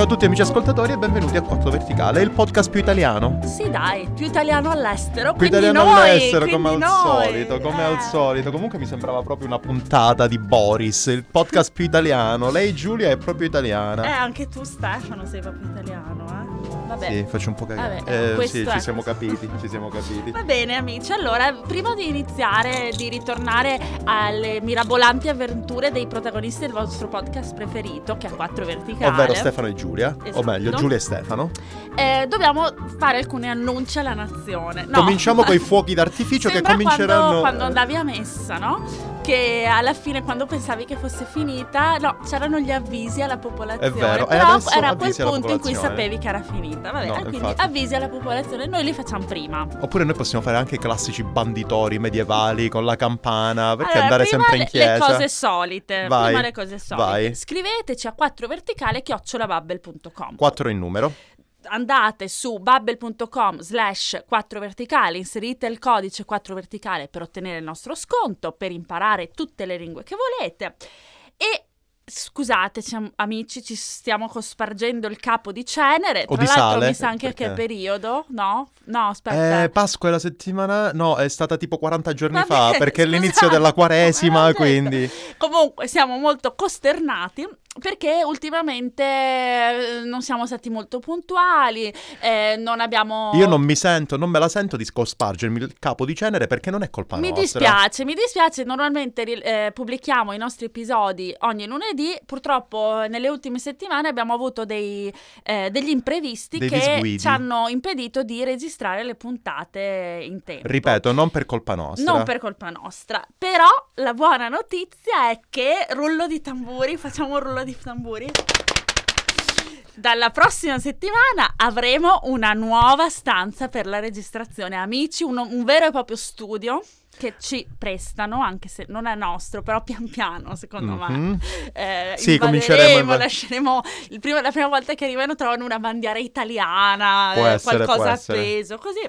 Ciao a tutti amici ascoltatori e benvenuti a Quattro Verticale, il podcast più italiano. Sì, dai, più italiano all'estero. Più italiano noi, all'estero, come al noi. solito, come Eh. al solito. Comunque mi sembrava proprio una puntata di Boris, il podcast più italiano. Lei Giulia è proprio Eh, italiana. anche tu Stefano sei proprio italiano, eh? Vabbè. Sì, faccio un po' cagare. Vabbè, Eh, questo sì, è. ci siamo capiti, ci siamo capiti. Va bene amici, allora prima di iniziare, di ritornare alle mirabolanti avventure dei protagonisti del vostro podcast preferito, che è Quattro Verticale, Ovvero Stefano e Giulia, o Esatto. meglio Giulia e Stefano. eh, dobbiamo fare alcuni annunci alla nazione. No. Cominciamo con i fuochi d'artificio che cominceranno... quando, quando andavi a messa, no? Che alla fine, quando pensavi che fosse finita, no, c'erano gli avvisi alla popolazione. È vero, Però adesso era quel punto in cui sapevi che era finita. Vabbè, No, quindi infatti. avvisi alla popolazione, noi li facciamo prima. Oppure noi possiamo fare anche i classici banditori medievali con la campana, perché Allora, andare sempre in chiesa. Le cose solite. Vai, prima le cose solite. vai. Scriveteci a 4 verticale chiocciolabubble.com. 4 in numero. Andate su bubble.com slash 4 verticale, inserite il codice 4 verticale per ottenere il nostro sconto, per imparare tutte le lingue che volete e scusate amici ci stiamo cospargendo il capo di cenere, O tra di l'altro sale, mi sa anche perché? che periodo, no? No, aspetta. Eh, Pasqua è la settimana... No, è stata tipo 40 giorni Vabbè, fa, perché è l'inizio scusate, della quaresima, quindi... Comunque siamo molto costernati perché ultimamente eh, non siamo stati molto puntuali, eh, non abbiamo... Io non mi sento, non me la sento di scospargermi il capo di cenere perché non è colpa Mi nostra. dispiace, mi dispiace, normalmente eh, pubblichiamo i nostri episodi ogni lunedì, purtroppo nelle ultime settimane abbiamo avuto dei, eh, degli imprevisti Dei che disguidi. ci hanno impedito di registrare le puntate in tempo. Ripeto, non per colpa nostra. Non per colpa nostra, però la buona notizia è che rullo di tamburi, facciamo un rullo di tamburi. Dalla prossima settimana avremo una nuova stanza per la registrazione, amici, uno- un vero e proprio studio che ci prestano, anche se non è nostro, però pian piano, secondo me. Mhm. Eh, Sì, cominceremo lasceremo il primo- la prima volta che arrivano trovano una bandiera italiana, eh, essere, qualcosa appeso, così.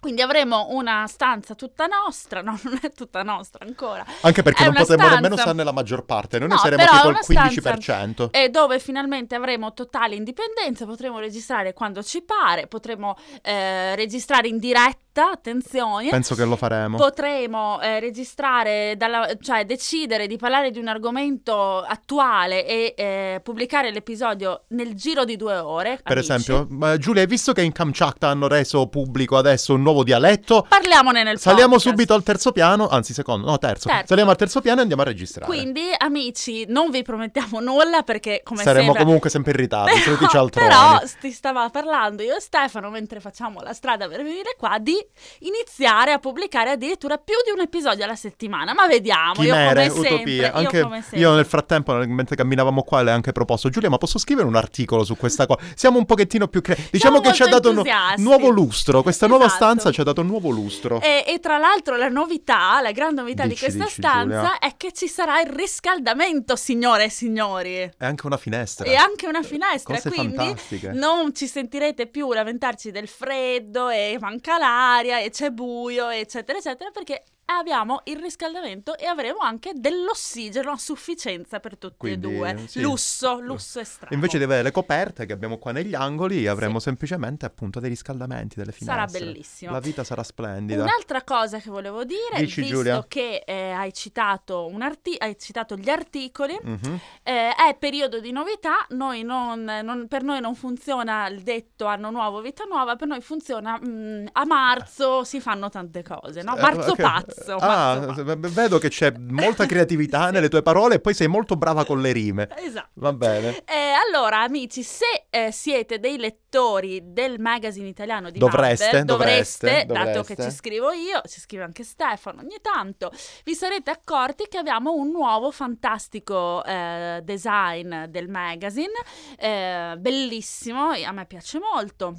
Quindi avremo una stanza tutta nostra, no, non è tutta nostra ancora. Anche perché È non potremo nemmeno stanza- starne la maggior parte, noi No, ne saremo tipo il una 15%. E dove finalmente avremo totale indipendenza, potremo registrare quando ci pare, potremo eh, registrare in diretta, attenzione. Penso che lo faremo. Potremo eh, registrare, dalla- cioè decidere di parlare di un argomento attuale e eh, pubblicare l'episodio nel giro di due ore. per amici. esempio, ma, Giulia, hai visto che in Kamchatka hanno reso pubblico adesso un nuovo dialetto? Parliamone nel Saliamo podcast. subito al terzo piano, anzi secondo, no terzo. Terzo. Saliamo al terzo piano e andiamo a registrare. Quindi, amici, non vi promettiamo nulla perché, come Saremo sempre, comunque sempre in ritardo, soliti cialtroni. però ti stava parlando io e Stefano mentre facciamo la strada per venire qua di iniziare a pubblicare addirittura più di un episodio alla settimana. Ma vediamo, Chimere, io come sempre, utopie. io Anche come io nel frattempo, mentre camminavamo qua, le ho anche proposto, Giulia, ma posso scrivere un articolo su questa cosa? Siamo un pochettino più creativi. Diciamo che ci ha dato un nuovo lustro. Questa nuova Esatto. Stanza ci ha dato un nuovo lustro. E, e tra l'altro la novità, la gran novità Dici, di questa dici, stanza Giulia. è che ci sarà il riscaldamento, signore e signori. È anche una finestra. E anche una finestra, Cose quindi fantastiche. non ci sentirete più lamentarci del freddo e manca l'aria e c'è buio, eccetera, eccetera, perché abbiamo il riscaldamento e avremo anche dell'ossigeno a sufficienza per tutti Quindi, e due. sì. Lusso, lusso estremo. Invece di avere le coperte che abbiamo qua negli angoli, avremo semplicemente appunto dei riscaldamenti, delle Sarà finestre. bellissimo. La vita sarà splendida. Un'altra cosa che volevo dire, Dici, visto Giulia. che eh, hai, citato un arti- hai citato gli articoli, Mhm. eh, è periodo di novità, noi non- non- per noi non funziona il detto anno nuovo, vita nuova, per noi funziona mm, a marzo si fanno tante cose, no? Eh, Marzo ok. pazzo. Ah, marzo pazzo. v- vedo che c'è molta creatività nelle tue parole e poi sei molto brava con le rime. Esatto. Va bene. Eh, allora, amici, se eh, siete dei lettori del magazine italiano di Dovreste, Marvel, dovreste, dato dovreste. che ci scrivo io, ci scrive anche Stefano ogni tanto, vi sarete accorti che abbiamo un nuovo fantastico eh, design del magazine, eh, bellissimo, a me piace molto.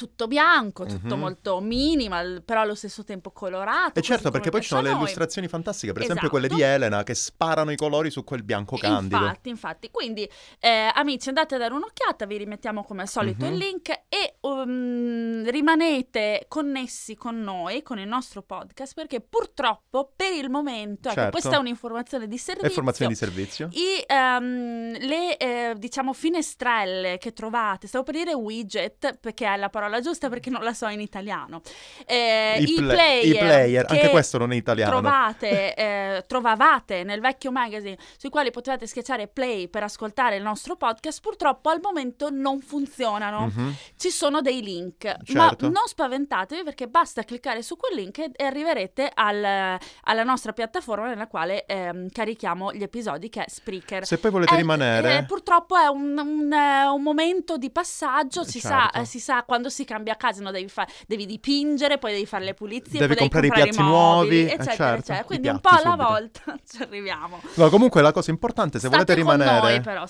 Tutto bianco, tutto Mhm. molto minimal, però allo stesso tempo colorato. E certo, perché poi ci sono le illustrazioni fantastiche, per esempio Esatto. quelle di Elena che sparano i colori su quel bianco candido. Infatti, infatti. Quindi, eh, amici, andate a dare un'occhiata, vi rimettiamo come al solito Mhm. il link e um, rimanete connessi con noi, con il nostro podcast, perché purtroppo per il momento, ecco, Certo. questa è un'informazione di servizio. Informazioni di servizio. I, ehm, le eh, diciamo finestrelle che trovate, stavo per dire widget perché è la parola giusta perché non la so in italiano. Eh, I, I, pla- player, i player, che anche questo non è italiano. Trovate, eh, trovavate nel vecchio magazine sui quali potevate schiacciare play per ascoltare il nostro podcast, purtroppo al momento non funzionano. Mhm. Ci sono dei link, Certo. ma non spaventatevi perché basta cliccare su quel link e- e arriverete al- alla nostra piattaforma nella quale ehm, carichiamo gli episodi che è Spreaker. Se poi volete Eh, rimanere... eh, purtroppo è un, un, eh, un momento di passaggio, si, sa, Certo. eh, si sa quando si cambia casa, no, devi, fa- devi dipingere, poi devi fare le pulizie, Devi poi comprare i piatti comprare nuovi, eh, eccetera, certo, eccetera. Quindi un po' alla subito. volta ci arriviamo. No, comunque la cosa importante, se state volete rimanere... noi però.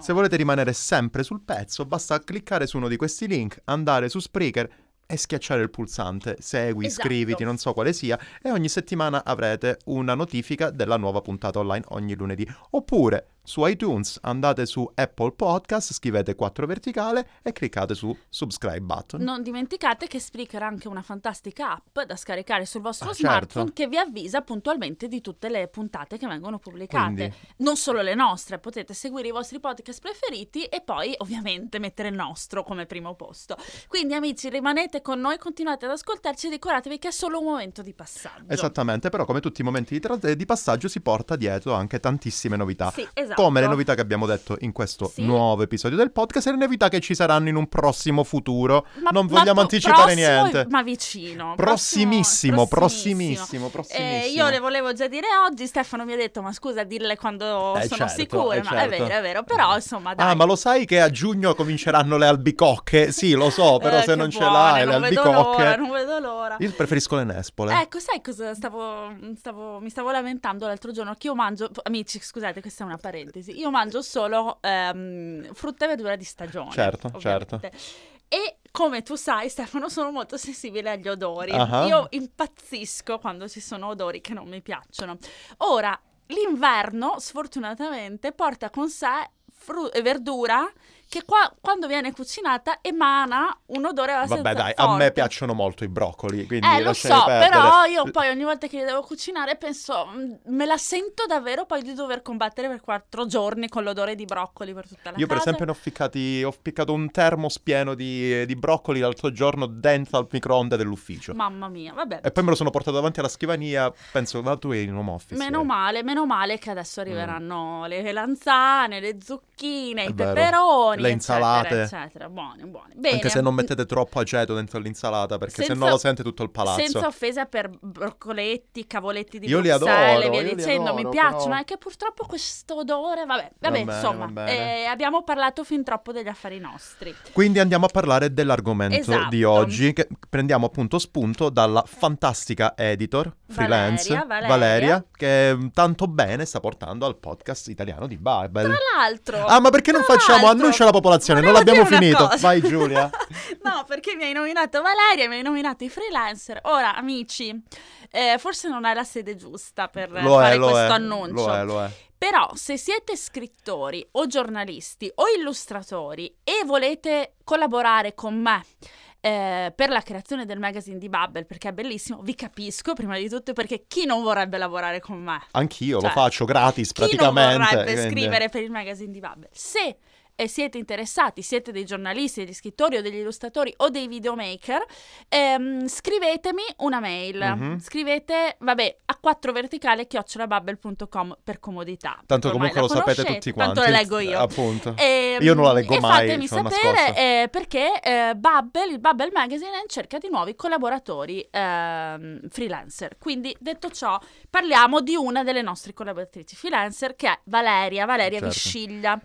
Se volete rimanere sempre sul pezzo, basta cliccare su uno di questi link, andare su Spreaker e schiacciare il pulsante segui, Esatto. iscriviti, non so quale sia, e ogni settimana avrete una notifica della nuova puntata online ogni lunedì. Oppure su iTunes andate su Apple Podcast, scrivete 4 verticale e cliccate su subscribe button. Non dimenticate che Spreaker ha anche una fantastica app da scaricare sul vostro Ah, smartphone certo. che vi avvisa puntualmente di tutte le puntate che vengono pubblicate. Quindi- Non solo le nostre, potete seguire i vostri podcast preferiti e poi ovviamente mettere il nostro come primo posto. Quindi amici rimanete con noi, continuate ad ascoltarci e ricordatevi che è solo un momento di passaggio. Esattamente, però come tutti i momenti di, tra- di passaggio si porta dietro anche tantissime novità. Sì, esatto. Come le novità che abbiamo detto in questo Sì. nuovo episodio del podcast e le novità che ci saranno in un prossimo futuro. Ma- non ma vogliamo pro- anticipare niente. Ma vicino. Prossimissimo, prossimo, prossimissimo, prossimissimo. Eh, io le volevo già dire oggi, Stefano mi ha detto, ma scusa, dirle quando Eh, sono certo, sicura. eh, No, è certo. vero, è vero, però insomma dai. Ah, ma lo sai che a giugno cominceranno le albicocche? Sì, lo so, però Eh, se che non ce buone, l'hai le non albicocche... l'ora, non vedo l'ora. Io preferisco le nespole. Ecco, sai cosa stavo, stavo- mi stavo lamentando l'altro giorno? Che io mangio, amici, scusate, questa è una parentesi. Io mangio solo ehm, frutta e verdura di stagione. Certo, ovviamente. E come tu sai, Stefano, sono molto sensibile agli odori. Ah. Io impazzisco quando ci sono odori che non mi piacciono. Ora, l'inverno, sfortunatamente, porta con sé fru- verdura che qua- quando viene cucinata emana un odore abbastanza Vabbè, dai, a me forte. piacciono molto i broccoli, quindi Eh, lo so, perdere. però io poi ogni volta che li devo cucinare penso, "Mm, me la sento davvero poi di dover combattere per quattro giorni con l'odore di broccoli per tutta la Io per casa. esempio ne ho ficcati, ho ficcato un termos pieno di, di broccoli l'altro giorno dentro al microonde dell'ufficio. Mamma mia, vabbè. E poi me lo sono portato davanti alla scrivania, penso, ma tu eri in home office. Meno eh. male, meno male che adesso arriveranno le lanzane, le zucchine, È i vero. peperoni, Le eccetera, insalate. eccetera. Buoni, buoni. Bene. Anche se non mettete troppo aceto dentro l'insalata, perché se Senza- no lo sente tutto il palazzo. Senza offesa per broccoletti, cavoletti di Io li Bruxelles adoro, via dicendo, mi adoro, piacciono, però- è che purtroppo questo odore, vabbè, Va vabbè, bene, insomma, eh, abbiamo parlato fin troppo degli affari nostri. Quindi andiamo a parlare dell'argomento Esatto. di oggi, che prendiamo appunto spunto dalla fantastica editor freelance Valeria, Valeria. che mm, tanto bene sta portando al podcast italiano di Babel. Tra l'altro... Ah, ma perché non facciamo annuncia alla popolazione? Non l'abbiamo finito. cosa. Vai Giulia. no, perché mi hai nominato Valeria, mi hai nominato i freelancer. Ora, amici, eh, forse non è la sede giusta per Lo fare è, lo questo è. annuncio. Lo è, lo è. Però se siete scrittori o giornalisti o illustratori e volete collaborare con me eh, per la creazione del magazine di Bubble, perché è bellissimo, vi capisco prima di tutto perché chi non vorrebbe lavorare con me? Anch'io Cioè, lo faccio gratis Chi non praticamente. vorrebbe quindi- scrivere per il magazine di Bubble? Se eh, siete interessati, siete dei giornalisti, degli scrittori o degli illustratori o dei videomaker, ehm, scrivetemi una mail. Mhm. Scrivete, vabbè, a 4 verticale chiocciolabubble.com per comodità. Tanto Ormai comunque la lo sapete tutti quanti. Tanto le leggo io. Appunto. Ehm, Io non la leggo e mai, fatemi sapere eh, perché eh, Bubble, il Bubble Magazine è in cerca di nuovi collaboratori ehm, freelancer. Quindi, detto ciò, parliamo di una delle nostre collaboratrici freelancer che è Valeria, Valeria Certo. Visciglia.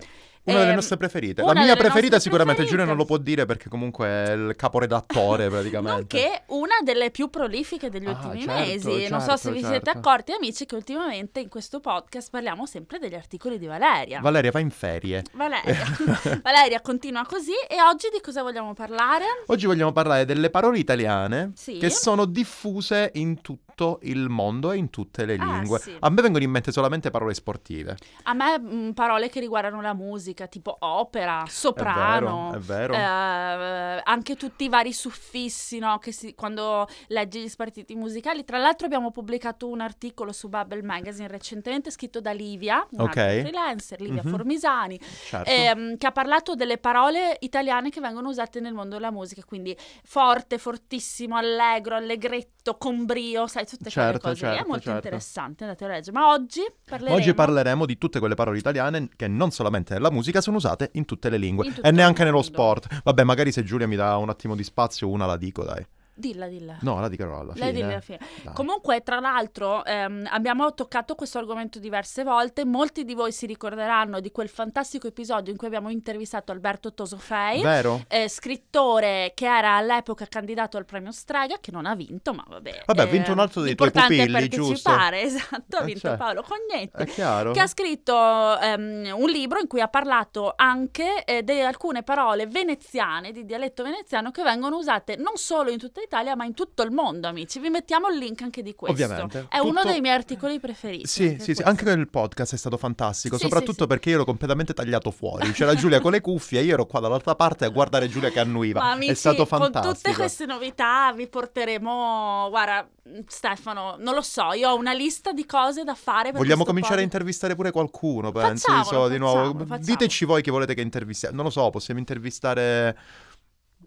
Una delle Ehm, nostre preferite. La mia preferita sicuramente preferite. Giulia non lo può dire perché comunque è il caporedattore praticamente. Nonché una delle più prolifiche degli Ah, ultimi certo, mesi. non so certo, se vi siete certo. accorti, amici, che ultimamente in questo podcast parliamo sempre degli articoli di Valeria. Valeria va in ferie. Valeria. Valeria continua così e oggi di cosa vogliamo parlare? Oggi vogliamo parlare delle parole italiane Sì. che sono diffuse in tutto il mondo e in tutte le Ah, lingue. sì. A me vengono in mente solamente parole sportive. A me mh, parole che riguardano la musica, tipo opera, soprano. È vero, è vero. eh, anche tutti i vari suffissi, no? Che si- quando leggi gli spartiti musicali. Tra l'altro abbiamo pubblicato un articolo su Bubble Magazine recentemente scritto da Livia, Ok. un'altra freelancer, Livia Mhm. Formisani, certo. ehm, che ha parlato delle parole italiane che vengono usate nel mondo della musica, quindi forte, fortissimo, allegro, allegretto, con brio, sai, tutte Certo, quelle cose lì. È certo, molto certo. interessante, andate a leggere. Ma oggi parleremo... Oggi parleremo di tutte quelle parole italiane che non solamente nella musica sono usate in tutte le lingue e neanche nello sport. Vabbè, magari se Giulia mi dà un attimo di spazio, una la dico, dai. Dilla, dilla. No, la dico alla fine. Lei dilla alla fine. Dai. Comunque, tra l'altro, ehm, abbiamo toccato questo argomento diverse volte. Molti di voi si ricorderanno di quel fantastico episodio in cui abbiamo intervistato Alberto Tosofei, Vero? eh, scrittore che era all'epoca candidato al premio Strega, che non ha vinto, ma vabbè. Vabbè, ha vinto un altro dei tuoi pupilli, giusto? partecipare, esatto, ha Eh, vinto cioè, Paolo Cognetti. È chiaro? Che ha scritto ehm, un libro in cui ha parlato anche eh, di alcune parole veneziane, di dialetto veneziano, che vengono usate non solo in tutta Italia, ma in tutto il mondo, amici. Vi mettiamo il link anche di questo. Ovviamente. È uno Tutto- dei miei articoli preferiti. Sì, anche sì, sì, questo. anche il podcast è stato fantastico, Sì, soprattutto sì, sì. perché io ero completamente tagliato fuori. C'era Giulia con le cuffie e io ero qua dall'altra parte a guardare Giulia che annuiva. Ma amici, è stato con fantastico. tutte queste novità vi porteremo, guarda, Stefano, non lo so, io ho una lista di cose da fare. Vogliamo cominciare a podcast. intervistare pure qualcuno, penso, Facciamolo, so, di nuovo. facciamolo, facciamo. Diteci voi che volete che intervistiamo. Non lo so, possiamo intervistare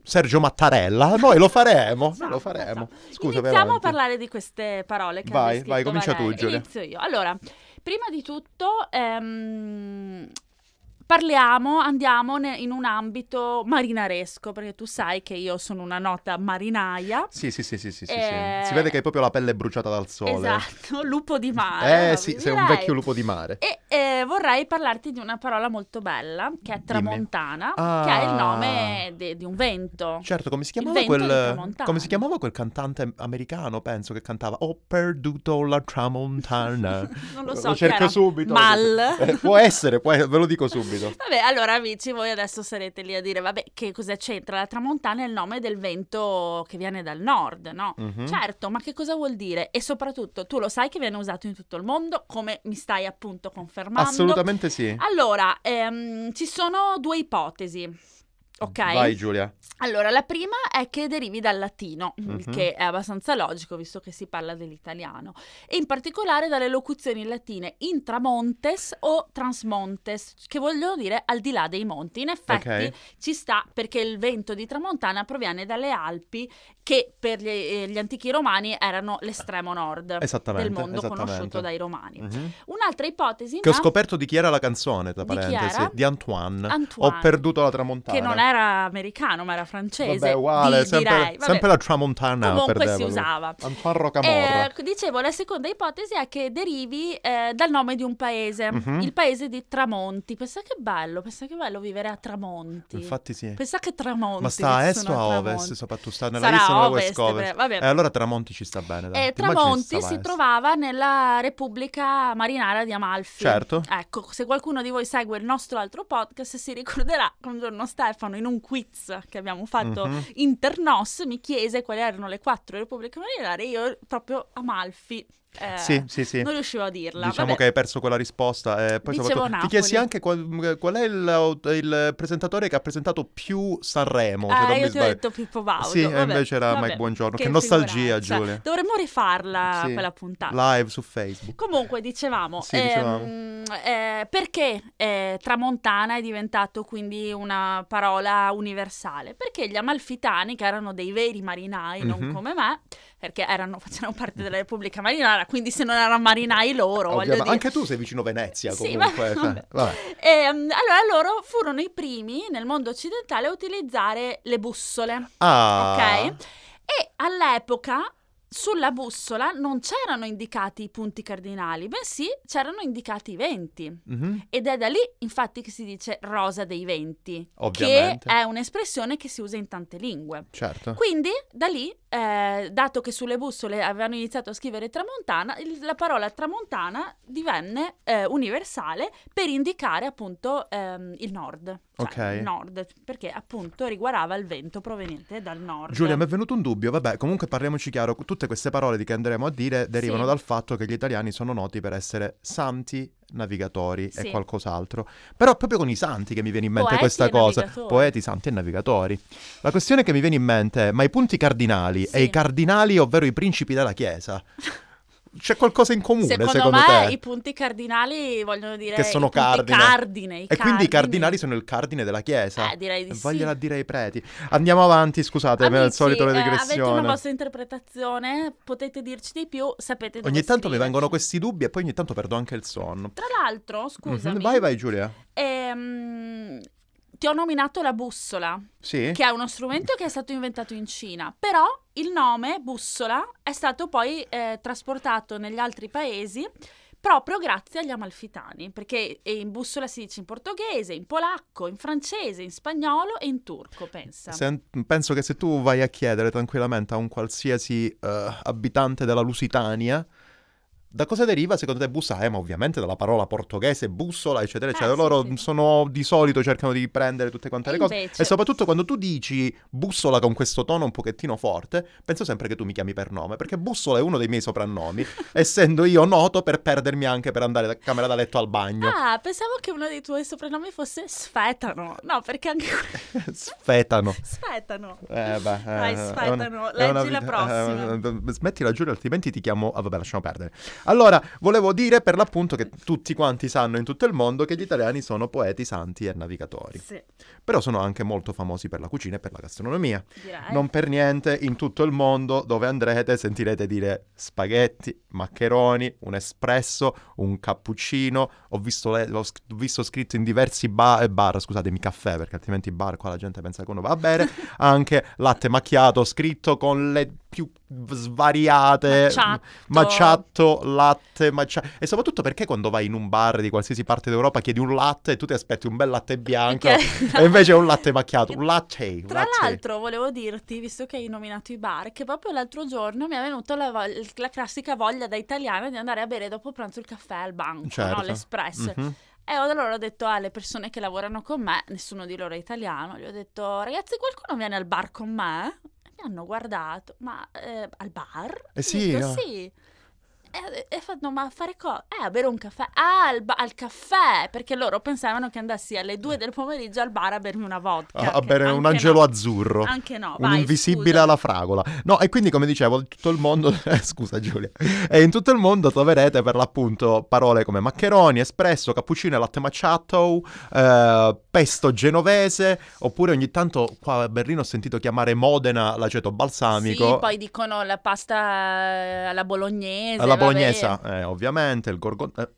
Sergio Mattarella? Noi lo faremo, Esatto, lo faremo. esatto. Scusa, Iniziamo a parlare di queste parole che Vai, vai, comincia tu, Giulia. Inizio io. Allora, prima di tutto ehm, parliamo, andiamo ne- in un ambito marinaresco, perché tu sai che io sono una nota marinaia. Sì, sì, sì, sì, sì, sì, Eh, sì. Si vede che hai proprio la pelle bruciata dal sole. Esatto, lupo di mare. Eh sì, sei un direi. vecchio lupo di mare. E eh, vorrei parlarti di una parola molto bella, che è tramontana, Ah. che è il nome de- di un vento. Certo, come si chiamava quel come si chiamava quel cantante americano, penso che cantava Ho perduto la tramontana. Non lo so Lo cerco subito. Mal. Eh, può essere, può- ve lo dico subito. Vabbè, allora amici, voi adesso sarete lì a dire, vabbè, che cosa c'entra? La tramontana è il nome del vento che viene dal nord, no? Mhm. Certo, ma che cosa vuol dire? E soprattutto, tu lo sai che viene usato in tutto il mondo, come mi stai appunto confermando. Assolutamente sì. Allora, ehm, ci sono due ipotesi. Ok? Vai Giulia. Allora, la prima è che derivi dal latino, Mhm. che è abbastanza logico visto che si parla dell'italiano, e in particolare dalle locuzioni latine intramontes o transmontes, che vogliono dire al di là dei monti. In effetti Ok. ci sta perché il vento di tramontana proviene dalle Alpi, che per gli, eh, gli antichi romani erano l'estremo nord del mondo conosciuto dai romani. Mhm. Un'altra ipotesi Che ho scoperto di chi era la canzone, tra Di parentesi, era? di Antoine. Antoine. Ho perduto la tramontana. che non era americano, ma era francese. Vabbè, uguale, di- sempre, direi. Vabbè. sempre la tramontana Comunque perdeva si usava. Antoine Rocamora. Eh, dicevo, la seconda ipotesi è che derivi eh, dal nome di un paese, Mhm. il paese di Tramonti. Pensa che bello, pensa che bello vivere a Tramonti. Infatti sì. Pensa che Tramonti. Ma sta a est o a ovest? Soprattutto sta nella Sarà o nella ovest, west per- vabbè. E allora Tramonti ci sta bene, dai. Eh, Tramonti si trovava nella Repubblica Marinara di Amalfi. Certo. Ecco, se qualcuno di voi segue il nostro altro podcast si ricorderà che un giorno Stefano in un quiz che abbiamo fatto Mhm. internos mi chiese quali erano le quattro repubbliche marinare e io proprio Amalfi eh, Sì, sì, sì. non riuscivo a dirla. Diciamo Vabbè. che hai perso quella risposta. E poi soprattutto- ti chiesi anche qual, qual è il, il presentatore che ha presentato più Sanremo. Ah, mi io ti ho detto Pippo Baudo. Sì, vabbè, invece era vabbè, Mike Buongiorno. Che nostalgia, figuraccia. Giulia. Dovremmo rifarla Sì. quella puntata. Live su Facebook. Comunque, dicevamo, Sì, dicevamo. ehm, eh, perché eh, tramontana è diventato quindi una parola universale? Perché gli amalfitani, che erano dei veri marinai, non Mhm. come me, perché erano, facevano parte della Repubblica Marinara, quindi se non erano marinai loro, Ovviamente. dire. Anche tu sei vicino Venezia Sì, comunque. ma- cioè, vabbè. vabbè. Ehm, allora loro furono i primi nel mondo occidentale a utilizzare le bussole. Ah, Ok? E all'epoca sulla bussola non c'erano indicati i punti cardinali, bensì c'erano indicati i venti. Mhm. Ed è da lì, infatti, che si dice rosa dei venti, Ovviamente. che è un'espressione che si usa in tante lingue. Certo. Quindi, da lì, eh, dato che sulle bussole avevano iniziato a scrivere tramontana, il- la parola tramontana divenne eh, universale per indicare appunto ehm, il nord. Cioè, Ok. nord, perché appunto riguardava il vento proveniente dal nord. Giulia, mi è venuto un dubbio. Vabbè, comunque parliamoci chiaro. Tutte queste parole di che andremo a dire derivano Sì. dal fatto che gli italiani sono noti per essere santi, navigatori Sì. e qualcos'altro. Però proprio con i santi che mi viene in mente Poeti questa cosa. navigatori. Poeti, santi e navigatori. La questione che mi viene in mente è, ma i punti cardinali Sì. e i cardinali, ovvero i principi della Chiesa, c'è qualcosa in comune Secondo, secondo, me te? i punti cardinali vogliono dire Che sono cardine. cardine. E quindi i cardinali sono il cardine della Chiesa. Eh, direi di sì. Vogliola dire ai preti. Andiamo avanti, scusate, al Amici, solito la eh, avete una vostra interpretazione, potete dirci di più, sapete Ogni tanto mi scriverci. vengono questi dubbi e poi ogni tanto perdo anche il sonno. Tra l'altro, scusami, Mhm, Vai, vai Giulia. ehm, ti ho nominato la bussola, Sì? che è uno strumento che è stato inventato in Cina, però il nome bussola è stato poi eh, trasportato negli altri paesi proprio grazie agli amalfitani, perché in bussola si dice in portoghese, in polacco, in francese, in spagnolo e in turco, pensa. Se- penso che se tu vai a chiedere tranquillamente a un qualsiasi eh, abitante della Lusitania da cosa deriva secondo te bussola? Eh, ovviamente dalla parola portoghese bussola, eccetera, Eh, eccetera. sì, Loro sì. sono di solito cercano di prendere tutte quante E le cose. invece- E soprattutto quando tu dici bussola con questo tono un pochettino forte, penso sempre che tu mi chiami per nome, perché bussola è uno dei miei soprannomi, essendo io noto per perdermi anche per andare da camera da letto al bagno. Ah, pensavo che uno dei tuoi soprannomi fosse Sfetano. No, perché anche Sfetano. Sfetano. Eh, beh, eh, Vai, è sfetano, una- è una leggi la prossima. eh, smettila Giulia, altrimenti ti chiamo... Ah, vabbè, lasciamo perdere. Allora, volevo dire per l'appunto che tutti quanti sanno in tutto il mondo che gli italiani sono poeti, santi e navigatori. Sì, Però sono anche molto famosi per la cucina e per la gastronomia. direi. Non per niente in tutto il mondo dove andrete sentirete dire spaghetti, maccheroni, un espresso, un cappuccino. Ho visto, le- ho sc- visto scritto in diversi ba- eh, bar, scusatemi, caffè, perché altrimenti bar qua la gente pensa che uno va a bere. Anche latte macchiato scritto con le più svariate Macciato. macciato, latte, macciato. E soprattutto perché quando vai in un bar di qualsiasi parte d'Europa chiedi un latte e tu ti aspetti un bel latte bianco Perché- e invece è un latte macchiato, un latte. Tra latte. l'altro, volevo dirti, visto che hai nominato i bar, che proprio l'altro giorno mi è venuta la, voglia- la classica voglia da italiana di andare a bere dopo pranzo il caffè al banco, Certo. no? l'espresso. Mhm. E allora ho detto alle persone che lavorano con me, nessuno di loro è italiano, gli ho detto, ragazzi, qualcuno viene al bar con me? Mi hanno guardato, ma eh, al bar? Eh sì, detto, no. sì. E, e fanno, ma a fare cosa? Eh, a bere un caffè. Ah, al, ba- al caffè, perché loro pensavano che andassi alle due del pomeriggio al bar a bermi una vodka. A, a bere un angelo no. azzurro. Anche no, un vai, invisibile scusa. alla fragola. No, e quindi come dicevo, in tutto il mondo, eh, scusa Giulia, e in tutto il mondo troverete per l'appunto parole come maccheroni, espresso, cappuccino latte macchiato, eh, pesto genovese, oppure ogni tanto qua a Berlino ho sentito chiamare Modena l'aceto balsamico. Sì, poi dicono la pasta eh, alla bolognese. Alla vabbè. bolognese, eh, ovviamente, il gorgon... eh,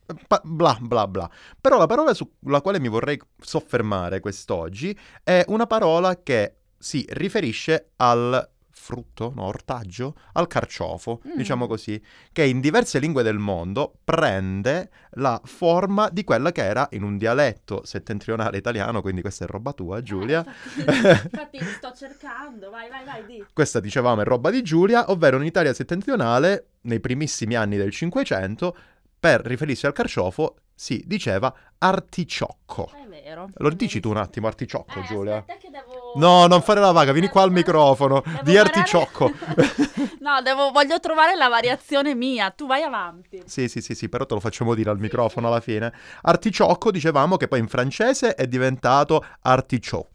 bla bla bla. Però la parola sulla quale mi vorrei soffermare quest'oggi è una parola che si riferisce al frutto, no, ortaggio, al carciofo, Mm. diciamo così, che in diverse lingue del mondo prende la forma di quella che era in un dialetto settentrionale italiano, quindi questa è roba tua, Giulia. Eh, infatti, infatti sto cercando, vai, vai, vai, di. Questa dicevamo è roba di Giulia, ovvero in Italia settentrionale, nei primissimi anni del Cinquecento, per riferirsi al carciofo si diceva articciocco. È vero. Lo dici tu un attimo, articciocco, Eh, Giulia? aspetta che devo... No, non fare la vaga, vieni qua al microfono, Devo di articciocco. no, devo, voglio trovare la variazione mia, tu vai avanti. Sì, sì, sì, sì, però te lo facciamo dire al microfono alla fine. Articciocco, dicevamo che poi in francese è diventato artichaut.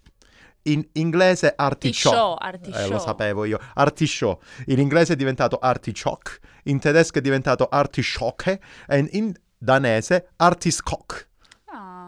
In inglese. Artichaut, Eh, lo sapevo io. Artichaut. In inglese è diventato artichoke. In tedesco è diventato artichoke. E in, in danese artiskock.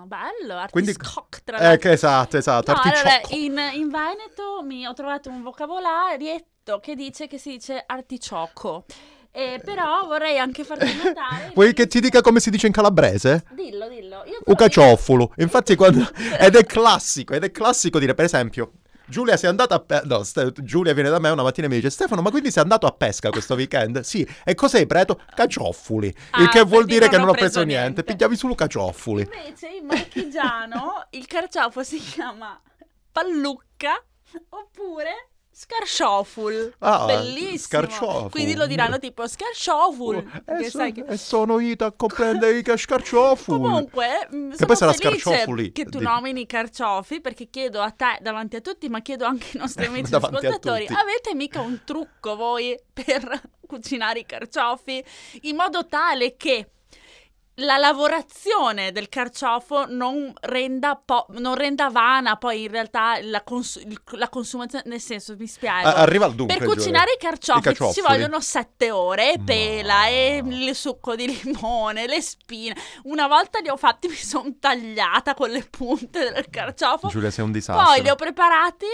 Bello, Quindi- artiscoc tra Eh, l'altro. che esatto, esatto. No, allora, in, in Veneto mi ho trovato un vocabolario che dice che si dice articioco. Eh, però vorrei anche farti notare... Vuoi che ti dica come si dice in calabrese? Dillo, dillo. Io Ucacioffolo. Infatti, quando... ed è classico, ed è classico dire, per esempio, Giulia sei andata a pe- no, Ste- Giulia viene da me una mattina e mi dice Stefano ma quindi sei andato a pesca questo weekend? Sì, e cosa hai preso? Cacioffoli, Ah, il che vuol dire non che non ho preso preso niente, niente. pigliavi solo cacioffoli. Invece in marchigiano il carciofo si chiama pallucca oppure scarcioful. Ah, Bellissimo. scarcioful. Quindi lo diranno tipo scarcioful. E, perché so- che... e sono io a comprendere i scarciofoli. Comunque, mh, Che poi sarà felice scarciofoli. che tu nomini i carciofi perché chiedo a te davanti a tutti, ma chiedo anche ai nostri amici ascoltatori, avete mica un trucco voi per cucinare i carciofi in modo tale che la lavorazione del carciofo non renda, po- non renda vana poi in realtà la, cons- la consumazione, nel senso mi spiego. Arriva al dunque. Per cucinare i carciofi, I ci vogliono sette ore, e Ma- pela e il succo di limone, le spine. Una volta li ho fatti, mi sono tagliata con le punte del carciofo. Giulia sei un disastro. Poi li ho preparati.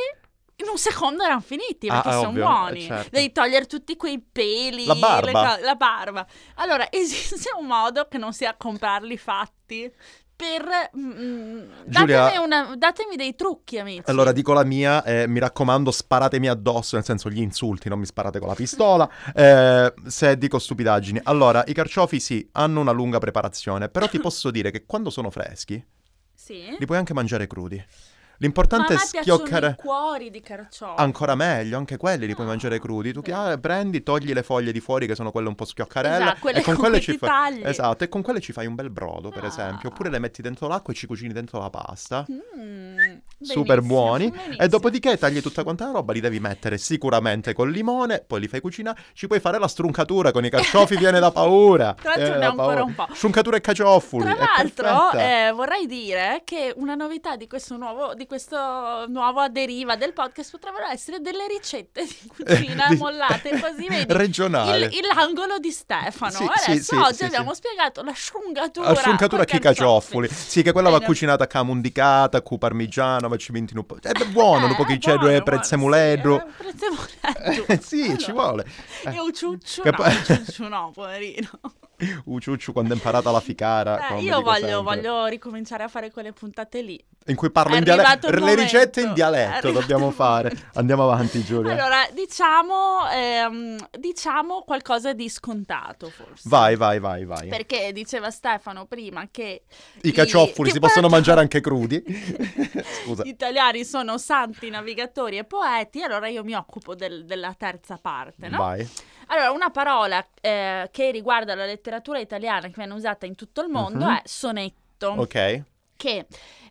In un secondo erano finiti Ah, perché è sono ovvio, buoni. eh, certo. Devi togliere tutti quei peli, La barba. ca- la barba. Allora, esiste un modo che non sia comprarli fatti per. mm, Giulia- datemi, una- datemi dei trucchi, amici. Allora dico la mia, eh, mi raccomando sparatemi addosso, nel senso gli insulti, non mi sparate con la pistola, eh, se dico stupidaggini. Allora, i carciofi sì, hanno una lunga preparazione, però ti posso dire che quando sono freschi Sì. li puoi anche mangiare crudi. L'importante è piacciono i schioccare... cuori di carciofo. Ancora meglio, anche quelli li puoi No. mangiare crudi. Tu chi- ah, prendi, togli le foglie di fuori che sono quelle un po' schioccarelle Esatto, quelle e con con quelle ci fai. Esatto, e con quelle ci fai un bel brodo, per Ah. esempio, oppure le metti dentro l'acqua e ci cucini dentro la pasta. Mm, Super buoni. benissimo. E dopodiché tagli tutta quanta la roba, li devi mettere sicuramente col limone, poi li fai cucinare. Ci puoi fare la struncatura con i carciofi, viene da paura. Tra l'altro viene ne ho ancora un po'. Struncatura e caciofoli. Tra l'altro, eh, vorrei dire che una novità di questo nuovo, di questo nuova deriva del podcast potrebbero essere delle ricette di cucina Di- mollate, così vedi. Regionale. Il, l'angolo di Stefano. Sì, Adesso sì, oggi sì, abbiamo spiegato la sciungatura. La struncatura coi chi caciofoli. Sì, che quella va cucinata camundicata, cu parmigiano, ma ci metti un po'. È buono, un po' che Eh, c'è due prezzemuledro. sì, eh. Eh, ci vuole. Eh, E Uciucciu, Che no, Uciucciu no, poverino. Uciucciu quando è imparata la ficara. Eh, io voglio, voglio ricominciare a fare quelle puntate lì. In cui parlo in dialetto. Le ricette in momento. Dialetto dobbiamo fare. momento. Andiamo avanti, Giulia. Allora, diciamo, ehm, diciamo qualcosa di scontato, forse. Vai, vai, vai, vai. Perché diceva Stefano prima che I caciofoli che si possono poi- mangiare anche crudi. Scusa. Gli italiani sono santi navigatori e poeti, allora io mi occupo del- della terza parte, no? Vai. Allora, una parola eh, che riguarda la letteratura italiana che viene usata in tutto il mondo Mhm. è sonetto. Ok. Che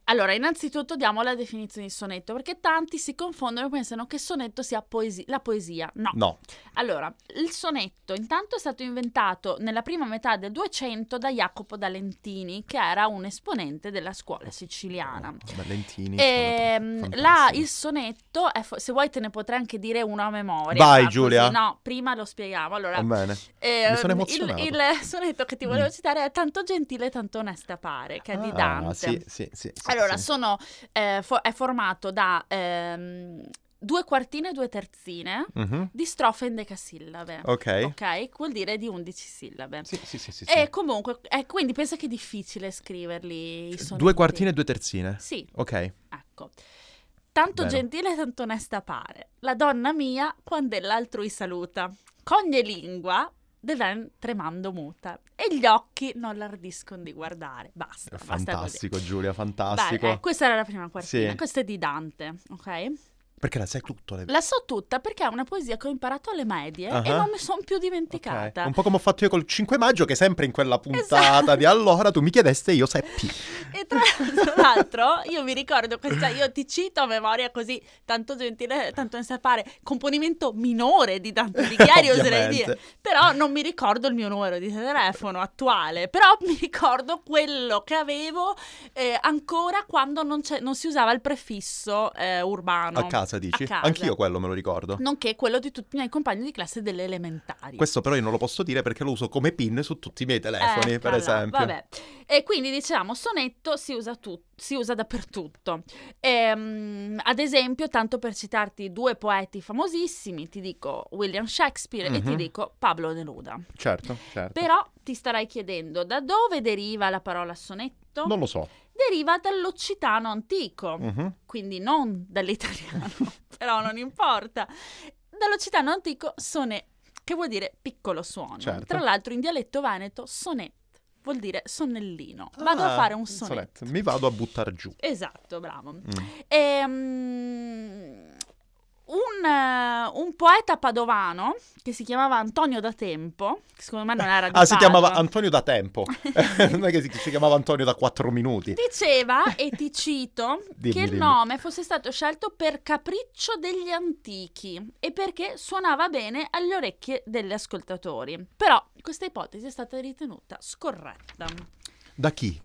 allora, innanzitutto diamo la definizione di sonetto, perché tanti si confondono e pensano che sonetto sia poesi- la poesia. No. No. Allora, il sonetto intanto è stato inventato nella prima metà del 200 da Jacopo da Lentini, che era un esponente della scuola siciliana. Valentini. Ehm, sono la- fantastici. il sonetto, è fo- se vuoi te ne potrei anche dire uno a memoria. Vai, così. Giulia. No, prima lo spieghiamo. Allora, Va bene. ehm, sono il, il sonetto che ti volevo Mm. citare è tanto gentile, tanto onesta pare, che è di Ah, Dante. sì, sì, sì, sì, Allora, sì. sono, eh, fo- è formato da ehm, due quartine e due terzine Mhm. di strofe endecasillabe. Ok. Ok? Vuol dire di 11 sillabe. Sì, sì, sì, sì, sì. E comunque, eh, quindi pensa che è difficile scriverli i sonetti. Due quartine e due terzine. Sì, Ok. ecco. Tanto Vero. gentile, tanto onesta pare. La donna mia, quando l'altrui saluta, cogne lingua, deven tremando muta. E gli occhi non l'ardiscono di guardare. Basta, basta così. Fantastico, Giulia, Beh, fantastico. eh, questa era la prima quartina, Sì. questa è di Dante, ok? Perché la sai tutto. Le... La so tutta perché è una poesia che ho imparato alle medie e Ah. non mi sono più dimenticata. Un po' come ho fatto io col 5 maggio, che sempre in quella puntata Esatto. di allora tu mi chiedeste e io seppi. E tra, l'altro io mi ricordo questa, io ti cito a memoria così, tanto gentile, tanto ne sapare, componimento minore di Dante Alighieri oserei dire, però non mi ricordo il mio numero di telefono attuale, però mi ricordo quello che avevo eh, ancora quando non, c'è- non si usava il prefisso eh, urbano. A casa dici? Casa. Anch'io quello me lo ricordo. Nonché quello di tutti i miei compagni di classe delle elementari. Questo però io non lo posso dire perché lo uso come pin su tutti i miei telefoni, per Eccola, esempio. Vabbè. E quindi diciamo, sonetto si usa, tu- si usa dappertutto. Ehm, ad esempio, tanto per citarti due poeti famosissimi, ti dico William Shakespeare e ti Mhm. dico Pablo Neruda. Certo, certo. Però ti starai chiedendo da dove deriva la parola sonetto? Non lo so. Deriva dall'occitano antico, Mhm. quindi non dall'italiano, però non importa. Dall'occitano antico sonet, che vuol dire piccolo suono. Certo. Tra l'altro in dialetto veneto sonet vuol dire sonnellino. Vado a Ah, fare un un sonetto. Mi vado a buttare giù. Esatto, bravo. Mm. Ehm, un, eh, un poeta padovano che si chiamava Antonio da Tempo, che secondo me non era di Ah, si chiamava Padova, Antonio da tempo. non è che si, si chiamava Antonio da quattro minuti. Diceva, e ti cito, Dimmi, che il dimmi. nome fosse stato scelto per capriccio degli antichi e perché suonava bene alle orecchie degli ascoltatori. Però questa ipotesi è stata ritenuta scorretta. Da chi?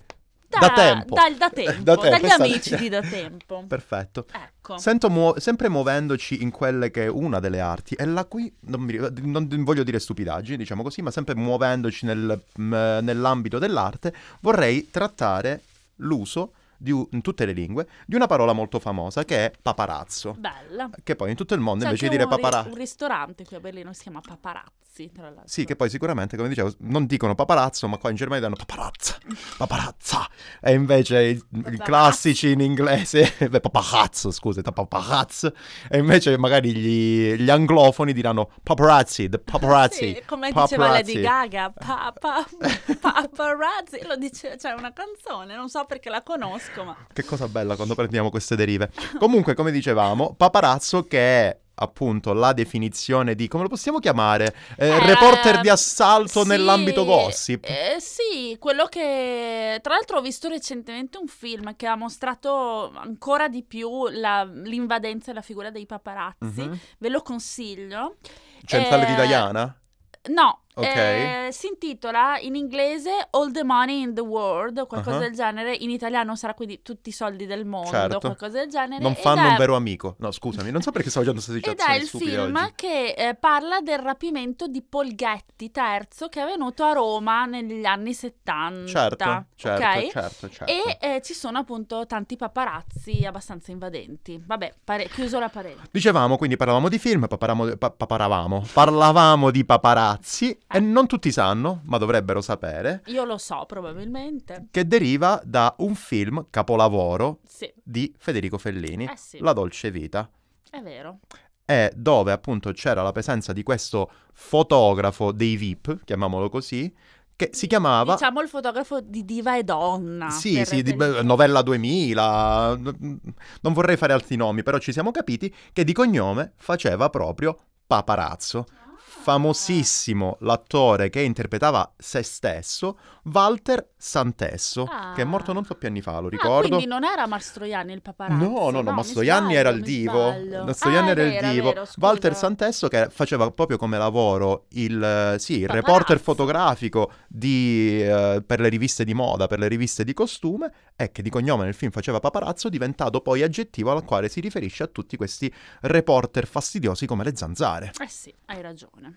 Da, Da tempo. dal da tempo, Da tempo, dagli amici di da tempo. Perfetto. Ecco. Sento muo- sempre muovendoci in quelle che è una delle arti, e la qui non, mi, non voglio dire stupidaggini, diciamo così, ma sempre muovendoci nel- m- nell'ambito dell'arte, vorrei trattare l'uso u- in tutte le lingue di una parola molto famosa che è paparazzo. Bella. Che poi in tutto il mondo C'è invece di dire un, ri- paparazzo. un ristorante qui a Berlino si chiama Paparazzi, tra l'altro. Sì, che poi sicuramente, come dicevo, non dicono paparazzo, ma qua in Germania danno paparazza, paparazza. E invece i, i Paparazzo. classici in inglese, beh, paparazzo, scusate, paparazzo. E invece magari gli, gli anglofoni diranno paparazzi, the paparazzi. Sì, come diceva paparazzi. Lady Gaga, papa, paparazzi, lo dice, c'è una canzone, non so perché la conosco, ma Che cosa bella quando prendiamo queste derive. Comunque, come dicevamo, paparazzo che è appunto la definizione di come lo possiamo chiamare? Eh, Eh, reporter di assalto sì, nell'ambito gossip. eh, sì, quello che tra l'altro ho visto recentemente un film che ha mostrato ancora di più la- l'invadenza e la figura dei paparazzi. Mhm. Ve lo consiglio. Centrale di Eh, Diana? No, Ok. eh, si intitola in inglese All the Money in the World, o qualcosa Ah. del genere. In italiano sarà quindi tutti i soldi del mondo, Certo. qualcosa del genere. Non fanno è- un vero amico. No, scusami, non so perché stavo facendo queste Ed è il film oggi. che eh, parla del rapimento di Polghetti III che è avvenuto a Roma negli anni 70. Certo, certo, ok? certo, certo. E eh, ci sono appunto tanti paparazzi abbastanza invadenti. Vabbè, pare- chiuso la parete. Dicevamo, quindi parlavamo di film, paparavamo, pa- paparavamo, parlavamo di paparazzi. E non tutti sanno, ma dovrebbero sapere, Io lo so, probabilmente. che deriva da un film capolavoro Sì, di Federico Fellini, Eh sì. La dolce vita. è vero. e dove appunto c'era la presenza di questo fotografo dei VIP, chiamiamolo così, che si chiamava... Diciamo il fotografo di Diva e Donna. Sì, sì, di, Novella 2000, n- non vorrei fare altri nomi, però ci siamo capiti che di cognome faceva proprio Paparazzo. Famosissimo l'attore che interpretava se stesso, Walter Santesso, Ah. che è morto non troppi anni fa, lo Ah, ricordo. quindi non era Mastroianni il paparazzo. No, no, no, mi Mastroianni sbaglio, era il divo. Mastroianni Ah, era il vero, è divo. vero. Walter Santesso che faceva proprio come lavoro il, sì, il reporter fotografico di, eh, per le riviste di moda, per le riviste di costume e che di cognome nel film faceva paparazzo, diventato poi aggettivo al quale si riferisce a tutti questi reporter fastidiosi come le zanzare. Eh sì, hai ragione.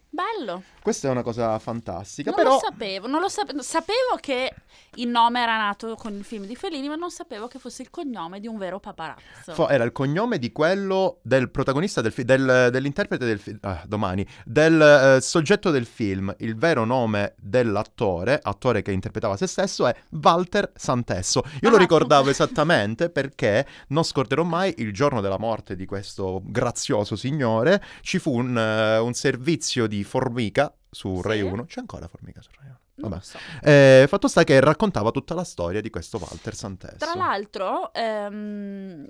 Bello. Questa è una cosa fantastica, Non però lo sapevo, non lo sapevo. Sapevo che il nome era nato con il film di Fellini, ma non sapevo che fosse il cognome di un vero paparazzo. fo- era il cognome di quello del protagonista del film, dell'interprete del film, domani, del eh, soggetto del film. Il vero nome dell'attore, attore che interpretava se stesso, è Walter Santesso. Io lo Ah. ricordavo esattamente perché non scorderò mai il giorno della morte di questo grazioso signore. Ci fu un, eh, un servizio di Formica su Sì? Rai 1. C'è ancora Formica su Rai 1? non Vabbè. so. Eh, fatto sta che raccontava tutta la storia di questo Walter Santesso. Tra l'altro, ehm,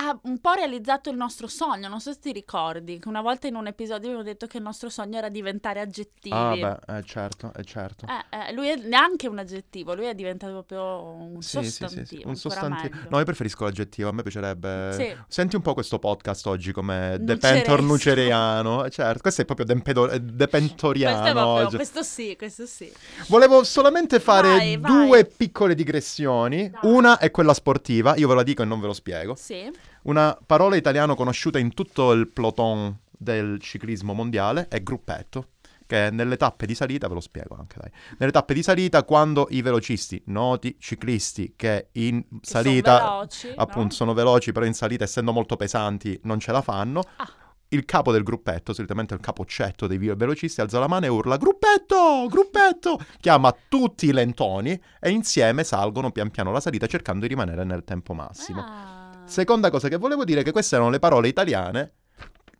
ha un po' realizzato il nostro sogno. Non so se ti ricordi, che una volta in un episodio abbiamo detto che il nostro sogno era diventare aggettivi. Ah, beh, eh, certo, è certo. Eh, eh, lui è neanche un aggettivo, lui è diventato proprio un Sì, sostantivo. sì, sì, un sostantivo. No, io preferisco l'aggettivo, a me piacerebbe. Senti un po' questo podcast oggi come. Depentor Nuceriano. Eh, Certo, questo è proprio dempedo- eh, depentoriano Questo, proprio- questo sì, questo sì. Volevo solamente fare Vai, vai. due piccole digressioni. Dai. Una è quella sportiva, io ve la dico e non ve lo spiego. Sì. Una parola italiana conosciuta in tutto il peloton del ciclismo mondiale è gruppetto. Che nelle tappe di salita, ve lo spiego anche dai. Nelle tappe di salita, quando i velocisti, noti ciclisti che in Che salita sono veloci, appunto no? sono veloci, però in salita essendo molto pesanti non ce la fanno. Ah. il capo del gruppetto, solitamente il capocetto dei ve- velocisti, alza la mano e urla gruppetto, gruppetto, chiama tutti i lentoni e insieme salgono pian piano la salita cercando di rimanere nel tempo massimo. Ah. Seconda cosa che volevo dire è che queste erano le parole italiane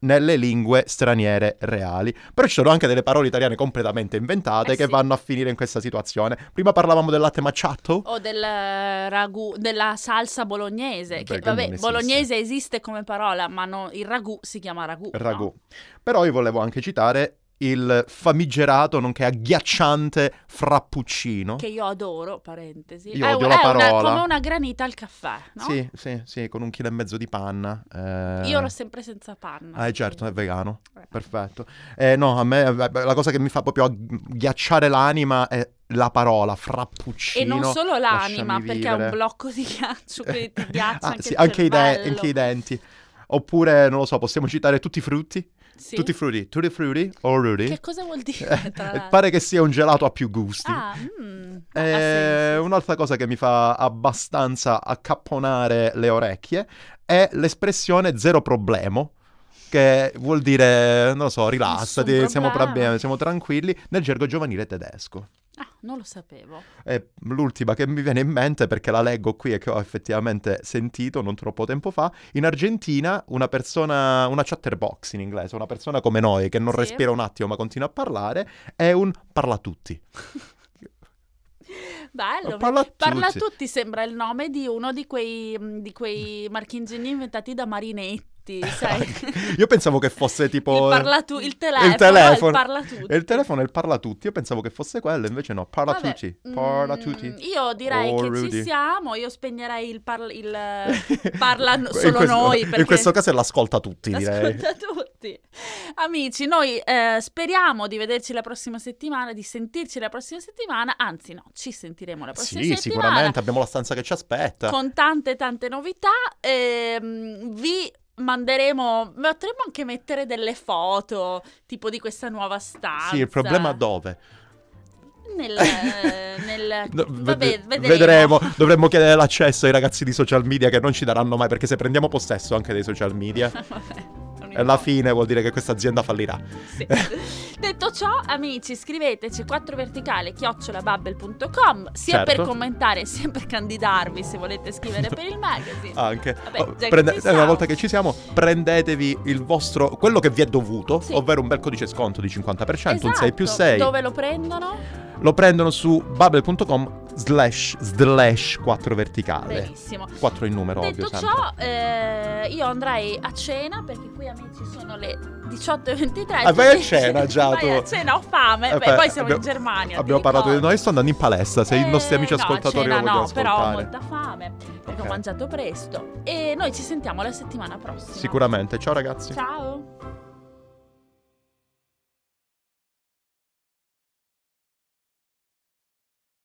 nelle lingue straniere reali. Però ci sono anche delle parole italiane completamente inventate Eh che sì. vanno a finire in questa situazione. Prima parlavamo del latte macciato. O del eh, ragù, della salsa bolognese. Che Perché non vabbè, bolognese esiste come parola, ma no- il ragù si chiama ragù. no? Ragù. Però io volevo anche citare il famigerato, nonché agghiacciante frappuccino. Che io adoro, parentesi. Io è, odio un- la è una- parola. come una granita al caffè, no? Sì, sì, sì, con un chilo e mezzo di panna. eh. Io l'ho sempre senza panna. Ah, eh, certo, è vegano. Eh. Perfetto. Eh, no, a me eh, la cosa che mi fa proprio agghiacciare l'anima è la parola frappuccino. E non solo l'anima, perché è un blocco di ghiaccio, quindi ti ghiaccia Ah, anche sì, anche, i de- anche i denti. Oppure, non lo so, possiamo citare tutti i frutti? Sì. Tutti frutti. Tutti frutti o Rudy? Che cosa vuol dire? Eh, l'altro? pare che sia un gelato a più gusti. Ah, mm, ha Eh, un'altra cosa che mi fa abbastanza accapponare le orecchie è l'espressione zero problemo. Che vuol dire, non lo so, rilassati, siamo, problema. siamo tranquilli, nel gergo giovanile tedesco. Ah, non lo sapevo. È l'ultima che mi viene in mente perché la leggo qui e che ho effettivamente sentito non troppo tempo fa. In Argentina una persona, una chatterbox in inglese, una persona come noi che non Sì. respira un attimo ma continua a parlare, è un parla tutti. Bello. Parla tutti. Parla tutti sembra il nome di uno di quei, di quei marchingegni inventati da Marinetti, sai? Io pensavo che fosse tipo... il, parla tu- il telefono, il telefono. parla tutti. Il telefono è il parla tutti, io pensavo che fosse quello, invece no, parla Vabbè, tutti, parla mm, tutti. Io direi Oh, che Rudy. ci siamo, io spegnerei il, parla, il eh, parla solo questo- noi perché In questo caso è l'ascolta tutti, direi. Ascolta tutti. Amici, noi eh, speriamo di vederci la prossima settimana, di sentirci la prossima settimana, anzi no, ci sentiremo la prossima Sì, settimana. sicuramente, abbiamo la stanza che ci aspetta. Con tante tante novità. Ehm, vi manderemo, potremmo anche mettere delle foto tipo di questa nuova stanza. Sì, il problema dove? Nel, nel No, vabbè, ved- vedremo. Dovremmo chiedere l'accesso ai ragazzi di social media che non ci daranno mai perché se prendiamo possesso anche dei social media, Vabbè, alla importa. fine vuol dire che questa azienda fallirà. Sì. Detto ciò, amici, scriveteci 4 verticale chiocciolabubble.com sia Certo. per commentare sia per candidarvi se volete scrivere per il magazine. Anche. Vabbè, Oh, prende- ci una volta che ci siamo, prendetevi il vostro, quello che vi è dovuto, Sì. ovvero un bel codice sconto di 50%, un Esatto. 6 più 6. Dove lo prendono? Lo prendono su bubble.com slash slash 4 verticale. Benissimo. 4 in numero, Detto ovvio, sempre. ciò, eh, io andrei a cena perché qui amici sono le 18.23. Ah, vai a cena già, Vai tu. a cena, ho fame. Eh, Beh, poi siamo abbiamo- in Germania. Abbiamo parlato di noi, sto andando in palestra, se i nostri amici Eh, no, ascoltatori cena lo vogliono no, però ho ascoltare. molta fame perché Ok. ho mangiato presto. E noi ci sentiamo la settimana prossima. Sicuramente. Ciao ragazzi. Ciao.